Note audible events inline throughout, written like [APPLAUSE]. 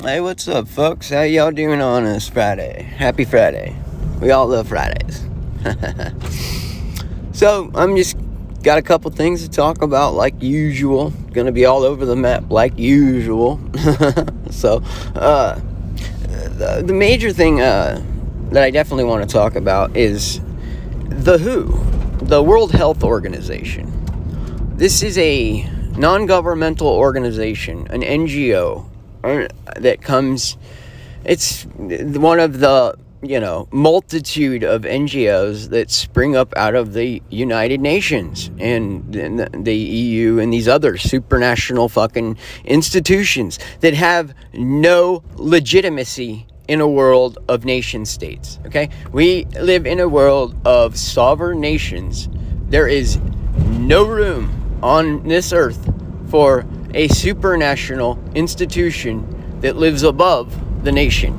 Hey, what's up, folks? How y'all doing on this Friday? Happy Friday. We all love Fridays. [LAUGHS] so, I'm just got a couple things to talk about like usual. Gonna be all over the map like usual. [LAUGHS] so, uh, the, the major thing uh, that I definitely want to talk about is the WHO, the World Health Organization. This is a non governmental organization, an NGO that comes. It's one of the you know multitude of NGOs that spring up out of the United Nations and the EU and these other supranational fucking institutions that have no legitimacy in a world of nation states. Okay, we live in a world of sovereign nations. There is no room on this earth for a supranational institution that lives above the nation.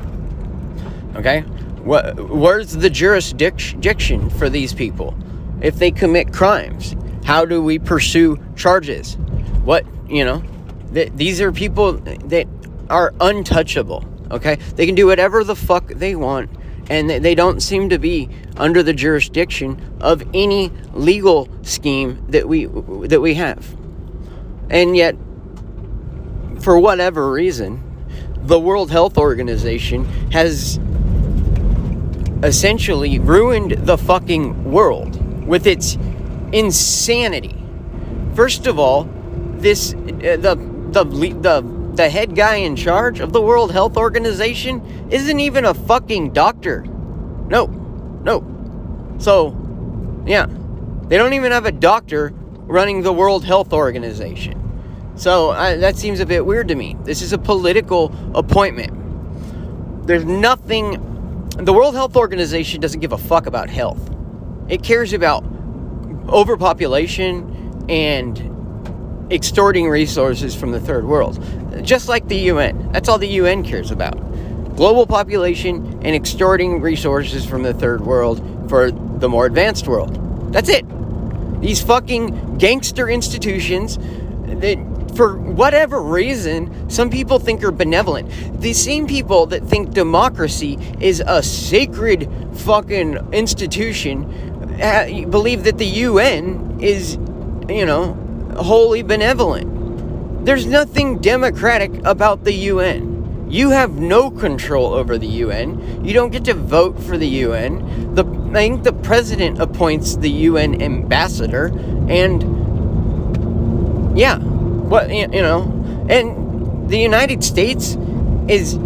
Okay? Where's the jurisdiction for these people? If they commit crimes, how do we pursue charges? What, you know, th- these are people that are untouchable. Okay? They can do whatever the fuck they want, and they don't seem to be under the jurisdiction of any legal scheme that we that we have. And yet for whatever reason, the World Health Organization has essentially ruined the fucking world with its insanity. First of all, this uh, the the the the head guy in charge of the World Health Organization isn't even a fucking doctor. No. No. So, yeah. They don't even have a doctor running the World Health Organization. So uh, that seems a bit weird to me. This is a political appointment. There's nothing. The World Health Organization doesn't give a fuck about health. It cares about overpopulation and extorting resources from the third world. Just like the UN. That's all the UN cares about. Global population and extorting resources from the third world for the more advanced world. That's it. These fucking gangster institutions that for whatever reason, some people think are benevolent. The same people that think democracy is a sacred fucking institution uh, believe that the UN is, you know, wholly benevolent. There's nothing democratic about the UN. You have no control over the UN. You don't get to vote for the UN. The I think the president appoints the UN ambassador and yeah, what you know, and the United States is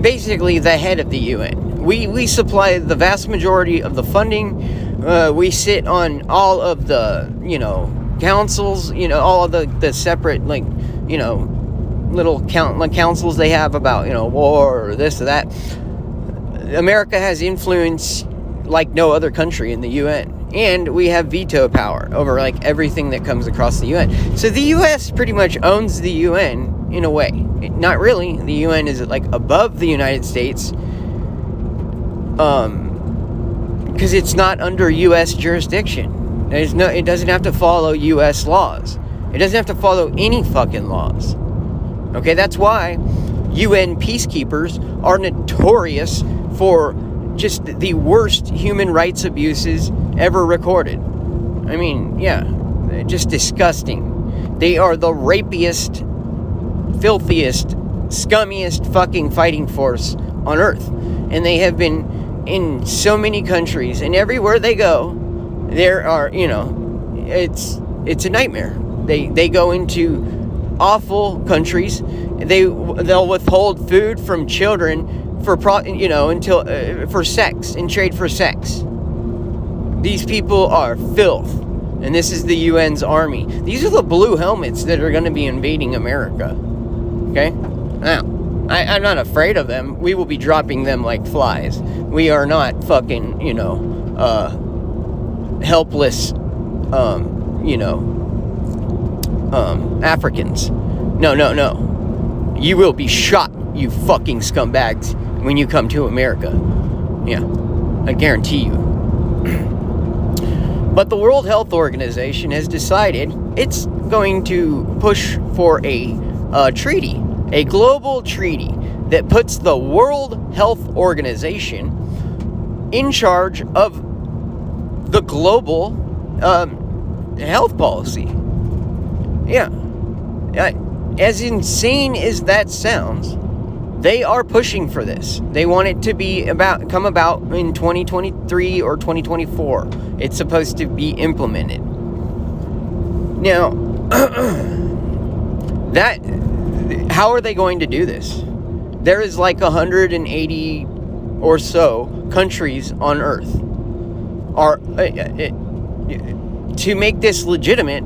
basically the head of the UN. We we supply the vast majority of the funding. Uh, we sit on all of the you know councils. You know all of the the separate like you know little count like councils they have about you know war or this or that. America has influence like no other country in the UN and we have veto power over like everything that comes across the UN. So the US pretty much owns the UN in a way. Not really. The UN is like above the United States. Um because it's not under US jurisdiction. There's no it doesn't have to follow US laws. It doesn't have to follow any fucking laws. Okay, that's why UN peacekeepers are notorious for just the worst human rights abuses ever recorded. I mean, yeah, just disgusting. They are the rapiest, filthiest, scummiest fucking fighting force on earth. And they have been in so many countries, and everywhere they go, there are, you know, it's it's a nightmare. They they go into awful countries. They they'll withhold food from children for pro, you know until uh, for sex and trade for sex. These people are filth, and this is the UN's army. These are the blue helmets that are going to be invading America. Okay, now I, I'm not afraid of them. We will be dropping them like flies. We are not fucking you know uh, helpless, um, you know, um, Africans. No, no, no. You will be shot, you fucking scumbags when you come to America. Yeah, I guarantee you. [CLEARS THROAT] but the World Health Organization has decided it's going to push for a, a treaty, a global treaty that puts the World Health Organization in charge of the global um, health policy. Yeah. As insane as that sounds, they are pushing for this. They want it to be about come about in 2023 or 2024. It's supposed to be implemented. Now, [CLEARS THROAT] that how are they going to do this? There is like 180 or so countries on Earth. Are uh, uh, to make this legitimate,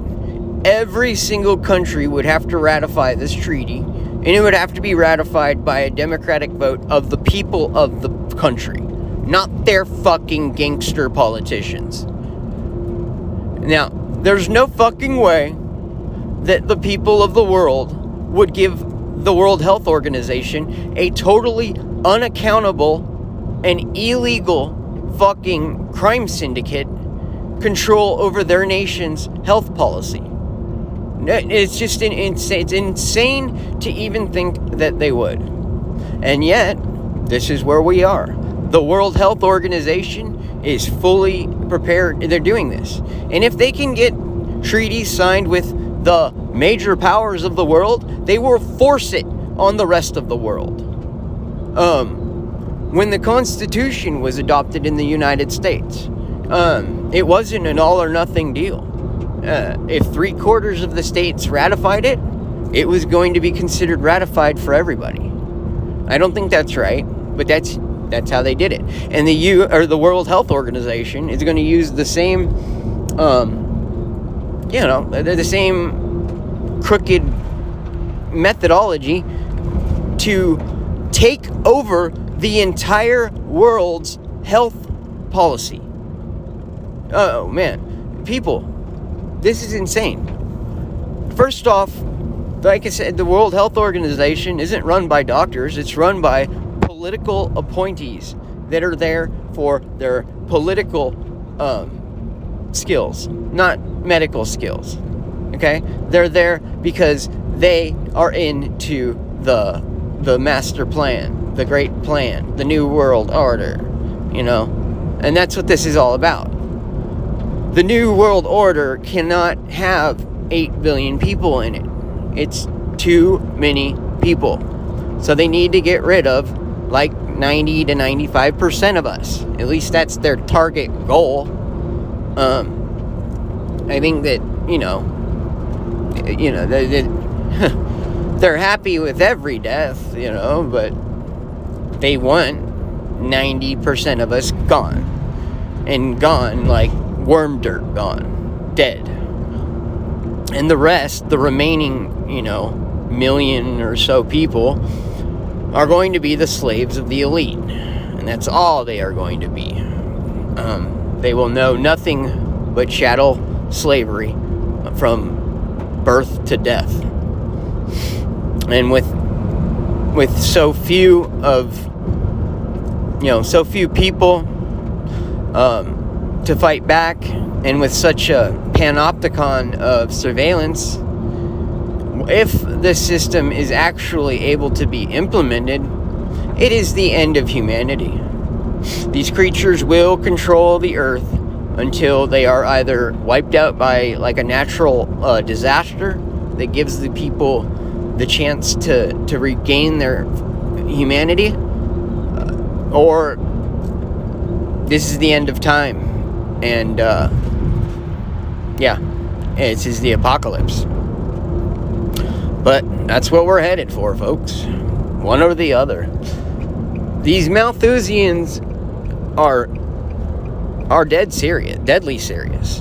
every single country would have to ratify this treaty and it would have to be ratified by a democratic vote of the people of the country, not their fucking gangster politicians. Now, there's no fucking way that the people of the world would give the World Health Organization a totally unaccountable and illegal fucking crime syndicate control over their nation's health policy. It's just insane. It's insane to even think that they would. And yet, this is where we are. The World Health Organization is fully prepared. They're doing this. And if they can get treaties signed with the major powers of the world, they will force it on the rest of the world. Um, when the Constitution was adopted in the United States, um, it wasn't an all or nothing deal uh, if three quarters of the states ratified it, it was going to be considered ratified for everybody. I don't think that's right, but that's that's how they did it. And the U or the World Health Organization is going to use the same, um, you know, the same crooked methodology to take over the entire world's health policy. Oh man, people, this is insane. First off, like I said, the World Health Organization isn't run by doctors, it's run by political appointees that are there for their political um, skills, not medical skills. Okay? They're there because they are into the the master plan, the great plan, the new world order, you know? And that's what this is all about. The New World Order cannot have 8 billion people in it. It's too many people. So they need to get rid of like 90 to 95% of us. At least that's their target goal. Um, I think that, you know, you know, they, they, [LAUGHS] they're happy with every death, you know, but they want 90% of us gone. And gone like worm dirt gone, dead. And the rest, the remaining, you know, million or so people, are going to be the slaves of the elite. And that's all they are going to be. Um, they will know nothing but chattel slavery from birth to death. And with with so few of you know so few people um, to fight back, and with such a panopticon of surveillance, if the system is actually able to be implemented, it is the end of humanity. These creatures will control the earth until they are either wiped out by like a natural uh, disaster that gives the people the chance to, to regain their humanity, uh, or this is the end of time and uh, yeah, this is the apocalypse. But that's what we're headed for, folks. One or the other. These Malthusians are are dead serious, deadly serious.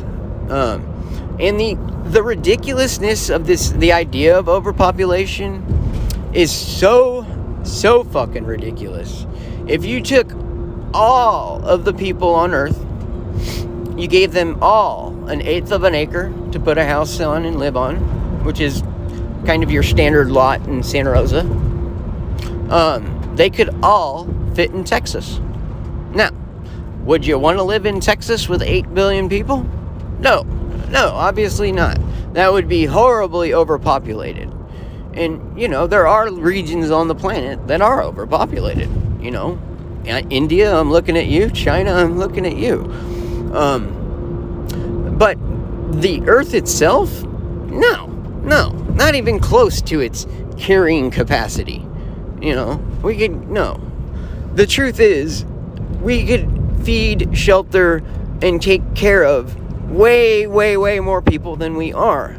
Um, and the the ridiculousness of this, the idea of overpopulation, is so so fucking ridiculous. If you took all of the people on Earth you gave them all an eighth of an acre to put a house on and live on, which is kind of your standard lot in Santa Rosa. Um, they could all fit in Texas. Now, would you want to live in Texas with 8 billion people? No, no, obviously not. That would be horribly overpopulated. And, you know, there are regions on the planet that are overpopulated. You know, India, I'm looking at you. China, I'm looking at you. Um, but the Earth itself, no, no, not even close to its carrying capacity. You know, we could, no. The truth is, we could feed, shelter, and take care of way, way, way more people than we are.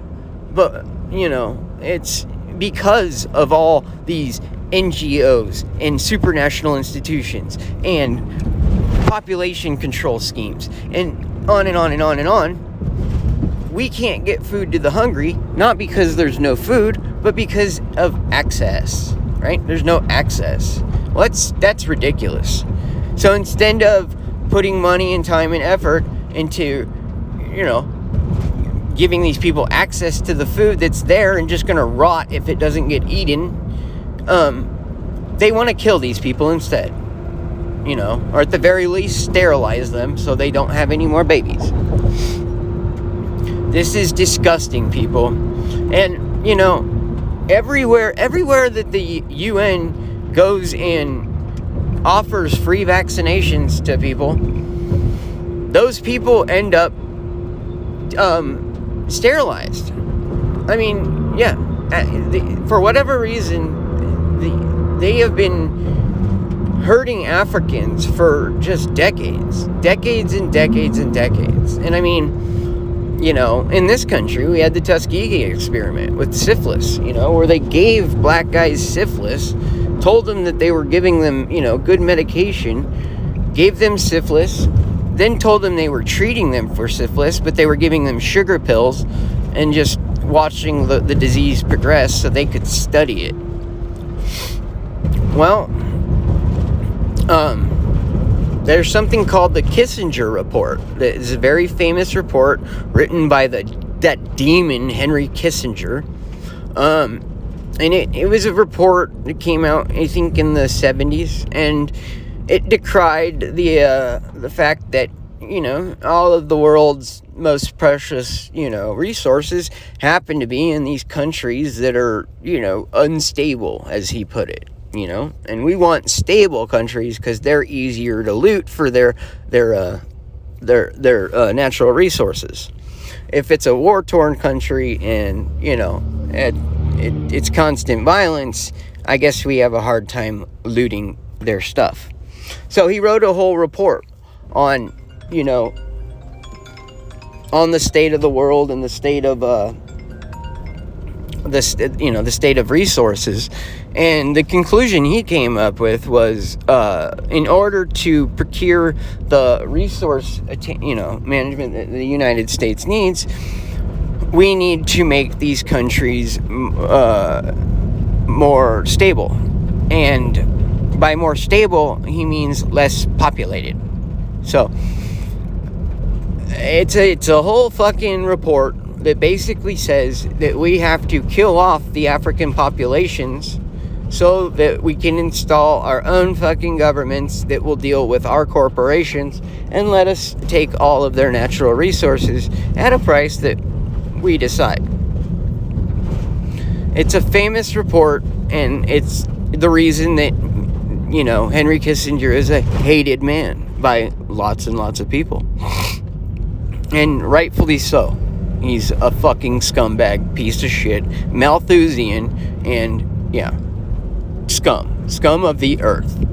But, you know, it's because of all these NGOs and supranational institutions and population control schemes and on and on and on and on. We can't get food to the hungry, not because there's no food, but because of access, right? There's no access. Well, that's, that's ridiculous. So instead of putting money and time and effort into, you know, giving these people access to the food that's there and just going to rot if it doesn't get eaten. Um, they want to kill these people instead. You know, or at the very least, sterilize them so they don't have any more babies. This is disgusting, people. And, you know, everywhere everywhere that the UN goes in offers free vaccinations to people, those people end up um, sterilized. I mean, yeah, uh, for whatever reason, the, they have been hurting Africans for just decades, decades and decades and decades. And I mean, you know, in this country, we had the Tuskegee experiment with syphilis, you know, where they gave black guys syphilis, told them that they were giving them, you know, good medication, gave them syphilis, then told them they were treating them for syphilis, but they were giving them sugar pills and just watching the, the disease progress so they could study it. Well, um, there's something called the Kissinger Report. That is a very famous report written by the that demon Henry Kissinger. Um, and it, it was a report that came out, I think, in the 70s, and it decried the uh, the fact that you know all of the world's most precious you know resources happen to be in these countries that are you know unstable as he put it you know and we want stable countries because they're easier to loot for their their uh, their their uh, natural resources. If it's a war torn country and you know it, it, it's constant violence i guess we have a hard time looting their stuff. So he wrote a whole report on, you know, on the state of the world and the state of uh, the you know the state of resources, and the conclusion he came up with was uh, in order to procure the resource you know management that the United States needs, we need to make these countries uh, more stable and by more stable, he means less populated. So it's a it's a whole fucking report that basically says that we have to kill off the African populations so that we can install our own fucking governments that will deal with our corporations and let us take all of their natural resources at a price that we decide. It's a famous report and it's the reason that you know, Henry Kissinger is a hated man by lots and lots of people. And rightfully so. He's a fucking scumbag piece of shit, Malthusian, and yeah, scum. Scum of the earth.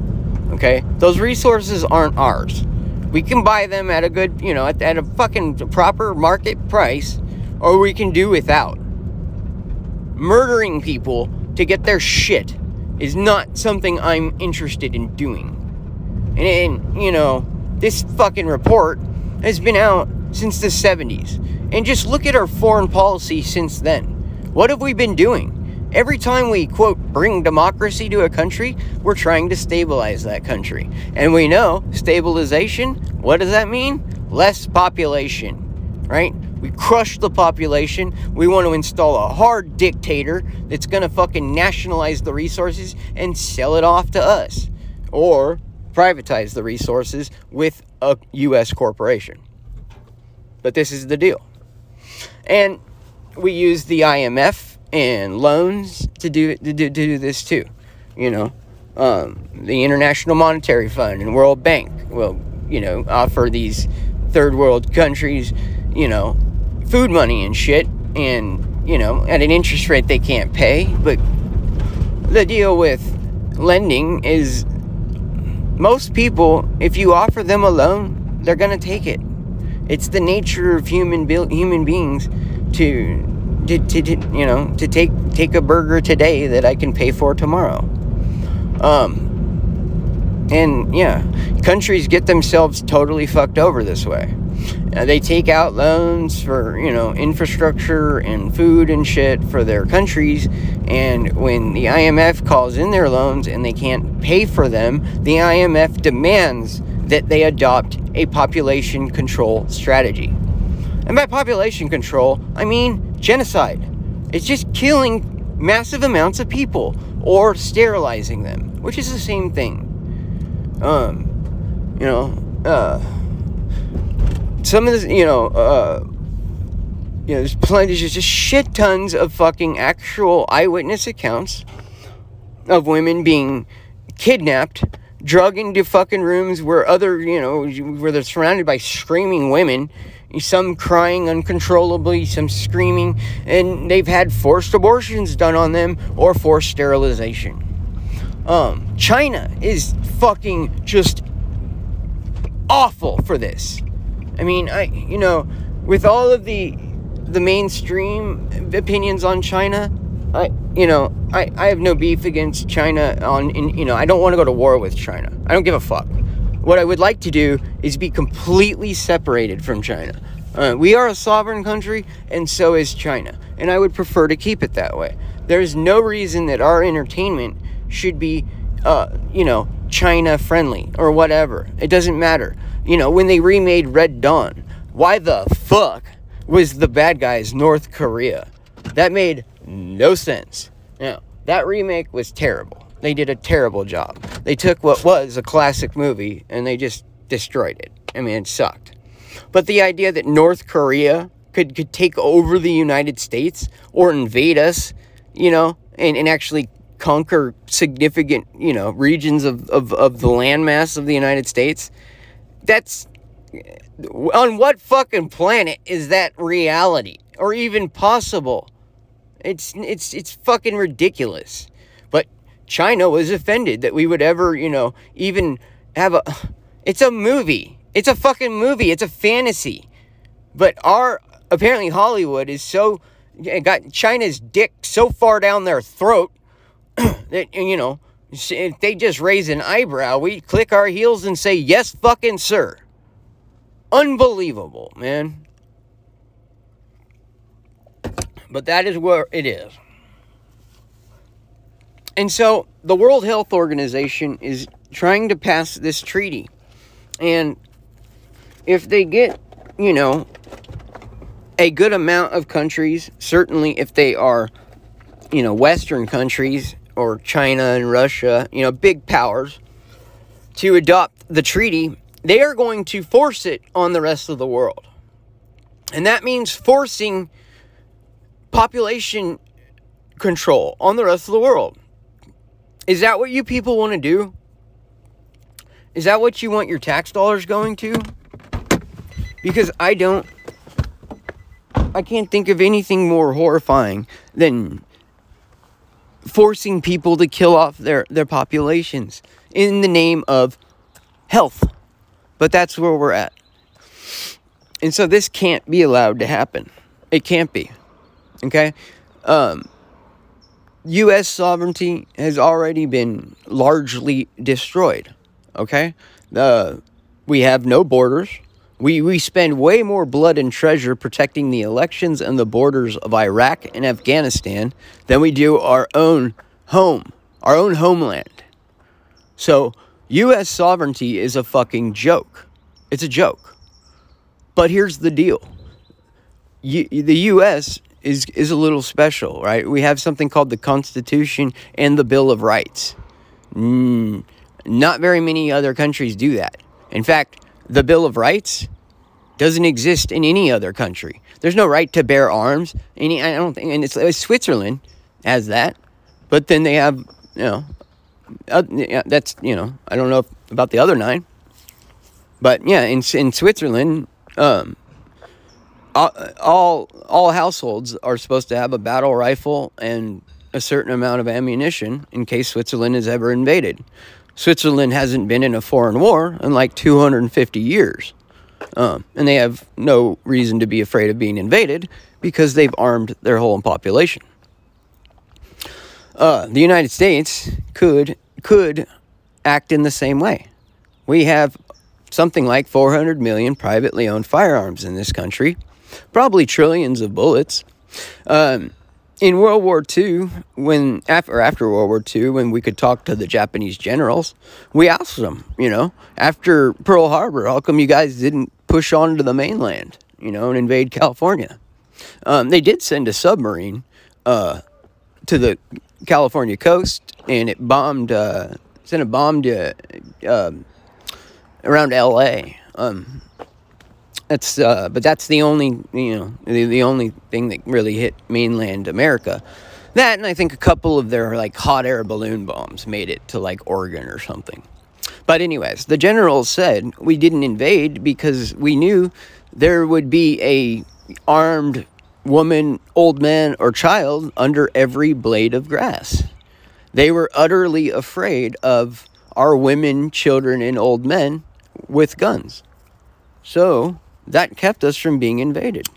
Okay? Those resources aren't ours. We can buy them at a good, you know, at, at a fucking proper market price, or we can do without. Murdering people to get their shit is not something I'm interested in doing. And, and, you know, this fucking report has been out since the 70s. And just look at our foreign policy since then. What have we been doing? Every time we, quote, bring democracy to a country, we're trying to stabilize that country. And we know stabilization, what does that mean? Less population, right? We crush the population. We want to install a hard dictator that's going to fucking nationalize the resources and sell it off to us. Or privatize the resources with a U.S. corporation. But this is the deal. And we use the IMF and loans to do to do, to do this too. You know, um, the International Monetary Fund and World Bank will you know offer these third world countries you know food money and shit. And you know at an interest rate they can't pay. But the deal with lending is most people if you offer them a loan they're going to take it. It's the nature of human be- human beings to, to, to, to you know to take take a burger today that I can pay for tomorrow. Um, and yeah, countries get themselves totally fucked over this way. Uh, they take out loans for you know infrastructure and food and shit for their countries, and when the IMF calls in their loans and they can't pay for them, the IMF demands that they adopt a population control strategy. And by population control, I mean genocide. It's just killing massive amounts of people or sterilizing them, which is the same thing. Um, you know, uh, some of this, you know, uh, you know, there's plenty, there's just shit tons of fucking actual eyewitness accounts of women being kidnapped drug into fucking rooms where other, you know, where they're surrounded by screaming women, some crying uncontrollably, some screaming, and they've had forced abortions done on them or forced sterilization. Um, China is fucking just awful for this. I mean, I, you know, with all of the the mainstream opinions on China, I, you know, I, I have no beef against China on, in, you know, I don't want to go to war with China. I don't give a fuck. What I would like to do is be completely separated from China. Uh, we are a sovereign country, and so is China. And I would prefer to keep it that way. There's no reason that our entertainment should be, uh, you know, China friendly or whatever. It doesn't matter. You know, when they remade Red Dawn, why the fuck was the bad guys North Korea? That made no sense. Now, that remake was terrible. They did a terrible job. They took what was a classic movie and they just destroyed it. I mean, it sucked. But the idea that North Korea could, could take over the United States or invade us, you know, and, and actually conquer significant, you know, regions of, of, of the landmass of the United States, that's on what fucking planet is that reality or even possible? It's it's it's fucking ridiculous. China was offended that we would ever, you know, even have a it's a movie. It's a fucking movie. It's a fantasy. But our apparently Hollywood is so got China's dick so far down their throat [CLEARS THROAT] that you know, if they just raise an eyebrow, we click our heels and say, "Yes, fucking sir." Unbelievable, man. But that is where it is. And so the World Health Organization is trying to pass this treaty. And if they get, you know, a good amount of countries, certainly if they are, you know, Western countries or China and Russia, you know, big powers, to adopt the treaty, they are going to force it on the rest of the world. And that means forcing population control on the rest of the world. Is that what you people want to do? Is that what you want your tax dollars going to? Because I don't. I can't think of anything more horrifying than forcing people to kill off their, their populations in the name of health. But that's where we're at. And so this can't be allowed to happen. It can't be. Okay? Um, U.S. sovereignty has already been largely destroyed. Okay? Uh, we have no borders. We, we spend way more blood and treasure protecting the elections and the borders of Iraq and Afghanistan than we do our own home, our own homeland. So, U.S. sovereignty is a fucking joke. It's a joke. But here's the deal the U.S is is a little special, right? We have something called the Constitution and the Bill of Rights. Mm, not very many other countries do that. In fact, the Bill of Rights doesn't exist in any other country. There's no right to bear arms. Any, I don't think, and it's, Switzerland has that, but then they have, you know, uh, that's you know, I don't know if, about the other nine, but yeah, in in Switzerland, um, all all households are supposed to have a battle rifle and a certain amount of ammunition in case Switzerland is ever invaded. Switzerland hasn't been in a foreign war in like 250 years. Um, and they have no reason to be afraid of being invaded because they've armed their whole population. Uh, the United States could could act in the same way. We have something like 400 million privately owned firearms in this country, probably trillions of bullets. Um, in World War II, when after after World War II, when we could talk to the Japanese generals, we asked them, you know, after Pearl Harbor, how come you guys didn't push on to the mainland, you know, and invade California? Um, they did send a submarine uh, to the California coast, and it bombed, uh, sent a bomb to uh, around L.A. Um, that's uh, but that's the only you know the, the only thing that really hit mainland America. That and I think a couple of their like hot air balloon bombs made it to like Oregon or something. But anyways, the generals said we didn't invade because we knew there would be a armed woman, old man, or child under every blade of grass. They were utterly afraid of our women, children, and old men with guns. So that kept us from being invaded.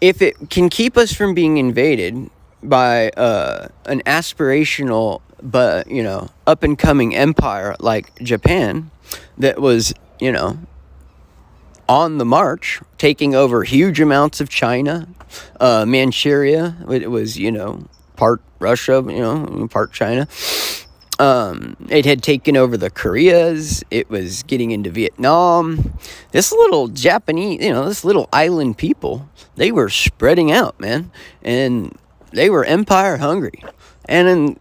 If it can keep us from being invaded by uh, an aspirational but you know up and coming empire like Japan that was you know on the march taking over huge amounts of China uh, Manchuria it was you know part Russia you know part China um, it had taken over the Koreas. It was getting into Vietnam. This little Japanese, you know, this little island people, they were spreading out, man. And they were empire hungry. And in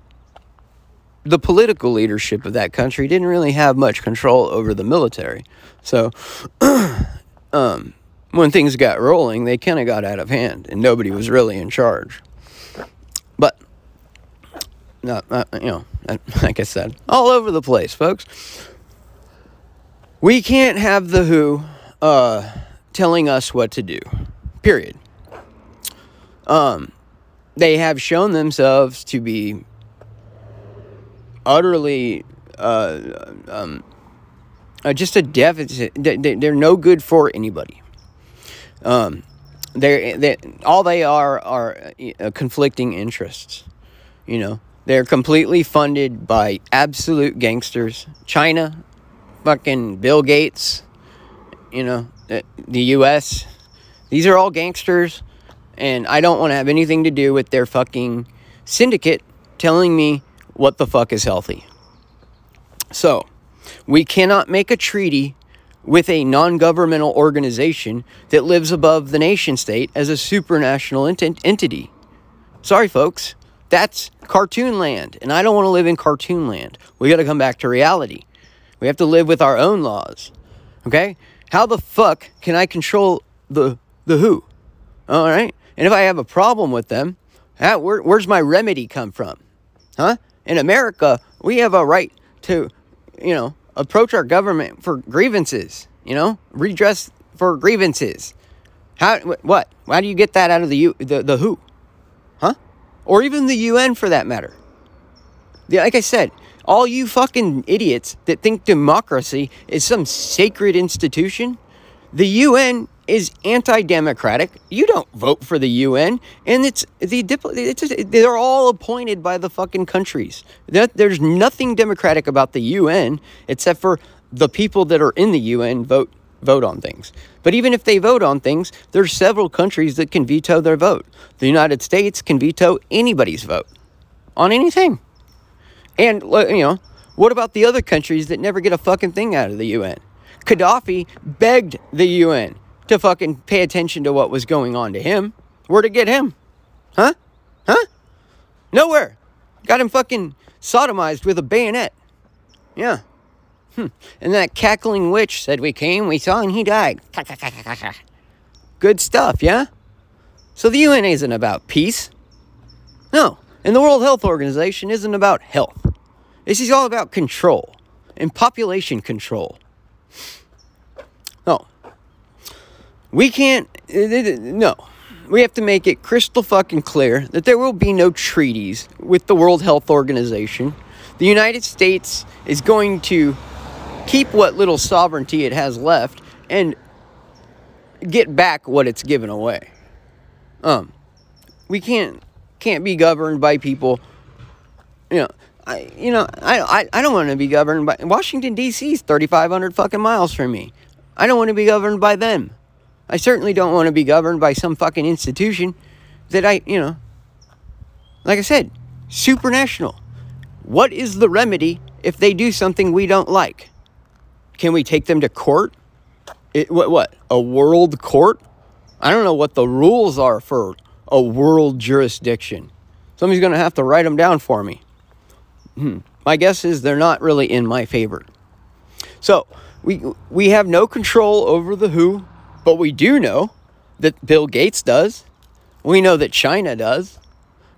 the political leadership of that country didn't really have much control over the military. So, [CLEARS THROAT] um, when things got rolling, they kind of got out of hand and nobody was really in charge. But not, not you know, [LAUGHS] like I said, all over the place, folks. We can't have the WHO uh, telling us what to do. Period. Um, they have shown themselves to be utterly uh, um, uh, just a deficit. They're no good for anybody. Um, they're, they all they are are uh, conflicting interests. You know, they're completely funded by absolute gangsters. China, fucking Bill Gates, you know, the US. These are all gangsters, and I don't want to have anything to do with their fucking syndicate telling me what the fuck is healthy. So, we cannot make a treaty with a non governmental organization that lives above the nation state as a supranational ent- entity. Sorry, folks. That's cartoon land, and I don't want to live in cartoon land. We got to come back to reality. We have to live with our own laws. Okay? How the fuck can I control the the who? All right? And if I have a problem with them, how, where, where's my remedy come from? Huh? In America, we have a right to, you know, approach our government for grievances, you know, redress for grievances. How what? Why do you get that out of the the the who? Or even the UN for that matter. Like I said, all you fucking idiots that think democracy is some sacred institution, the UN is anti-democratic. You don't vote for the UN, and it's the it's they're all appointed by the fucking countries. There's nothing democratic about the UN except for the people that are in the UN vote vote on things. But even if they vote on things, there's several countries that can veto their vote. The United States can veto anybody's vote on anything. And, you know, what about the other countries that never get a fucking thing out of the UN? Gaddafi begged the UN to fucking pay attention to what was going on to him. Where to get him? Huh? Huh? Nowhere. Got him fucking sodomized with a bayonet. Yeah. Hmm. And that cackling witch said, We came, we saw, and he died. Good stuff, yeah? So the UN isn't about peace. No. And the World Health Organization isn't about health. This is all about control and population control. No. We can't, no. We have to make it crystal fucking clear that there will be no treaties with the World Health Organization. The United States is going to keep what little sovereignty it has left and get back what it's given away. Um, we can't can't be governed by people. You know, I you know I I, I don't want to be governed by Washington D.C. is thirty five hundred fucking miles from me. I don't want to be governed by them. I certainly don't want to be governed by some fucking institution that I you know. Like I said, supranational. What is the remedy if they do something we don't like? Can we take them to court? It, what, what? A world court? I don't know what the rules are for a world jurisdiction. Somebody's going to have to write them down for me. Hmm. My guess is they're not really in my favor. So, we, we have no control over the WHO, but we do know that Bill Gates does. We know that China does.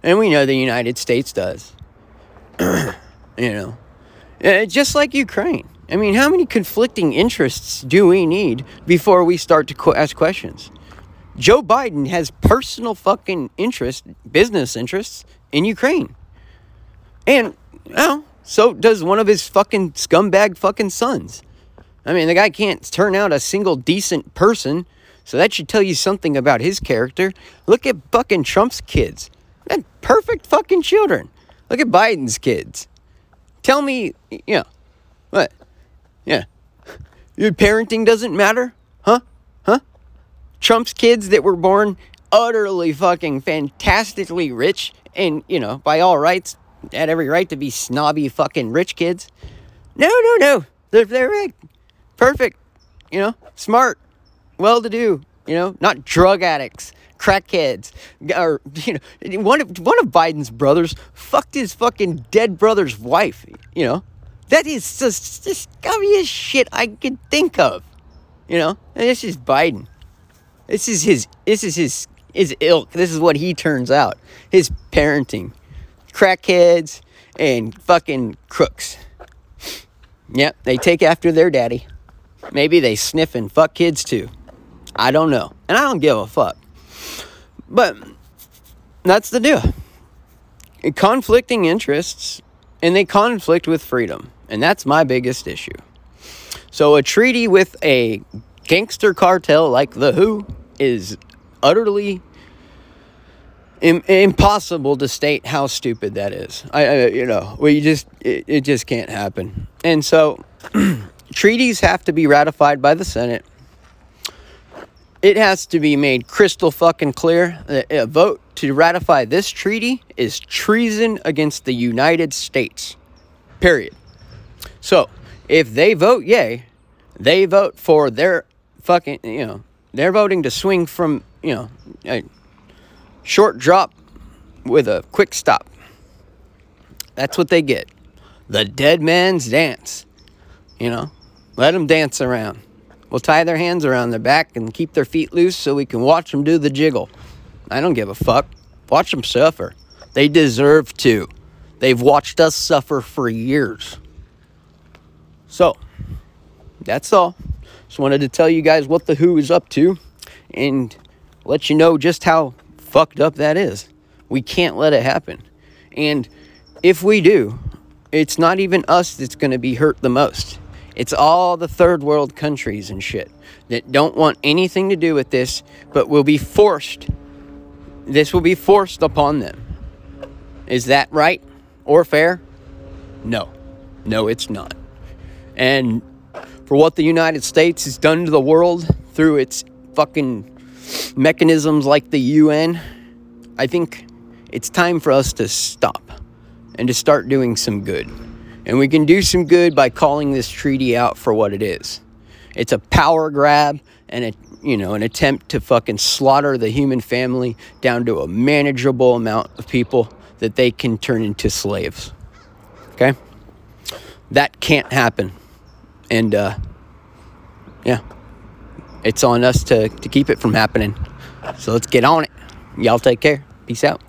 And we know the United States does. [CLEARS THROAT] you know, uh, just like Ukraine. I mean, how many conflicting interests do we need before we start to ask questions? Joe Biden has personal fucking interest, business interests in Ukraine. And, well, so does one of his fucking scumbag fucking sons. I mean, the guy can't turn out a single decent person, so that should tell you something about his character. Look at fucking Trump's kids. They're perfect fucking children. Look at Biden's kids. Tell me, you know, what? Yeah. Your parenting doesn't matter? Huh? Huh? Trump's kids that were born utterly fucking fantastically rich and, you know, by all rights, had every right to be snobby fucking rich kids. No, no, no. They're, they're perfect, you know, smart, well to do, you know, not drug addicts, crackheads, or, [LAUGHS] you know, one of, one of Biden's brothers fucked his fucking dead brother's wife, you know. That is the, scummiest shit I could think of. You know? And this is Biden. This is his this is his his ilk. This is what he turns out. His parenting. Crackheads and fucking crooks. Yep, they take after their daddy. Maybe they sniff and fuck kids too. I don't know. And I don't give a fuck. But that's the deal. Conflicting interests and they conflict with freedom. And that's my biggest issue. So, a treaty with a gangster cartel like the WHO is utterly Im- impossible to state how stupid that is. I, I you know, you just it, it just can't happen. And so, [CLEARS THROAT] treaties have to be ratified by the Senate. It has to be made crystal fucking clear that a vote to ratify this treaty is treason against the United States. Period. So, if they vote yay, they vote for their fucking, you know, they're voting to swing from, you know, a short drop with a quick stop. That's what they get. The dead man's dance. You know, let them dance around. We'll tie their hands around their back and keep their feet loose so we can watch them do the jiggle. I don't give a fuck. Watch them suffer. They deserve to. They've watched us suffer for years. So, that's all. Just wanted to tell you guys what the WHO is up to and let you know just how fucked up that is. We can't let it happen. And if we do, it's not even us that's going to be hurt the most. It's all the third world countries and shit that don't want anything to do with this, but will be forced. This will be forced upon them. Is that right or fair? No. No, it's not. And for what the United States has done to the world through its fucking mechanisms like the UN, I think it's time for us to stop and to start doing some good. And we can do some good by calling this treaty out for what it is. It's a power grab and a you know, an attempt to fucking slaughter the human family down to a manageable amount of people that they can turn into slaves. Okay? That can't happen. And uh, yeah, it's on us to, to keep it from happening. So let's get on it. Y'all take care. Peace out.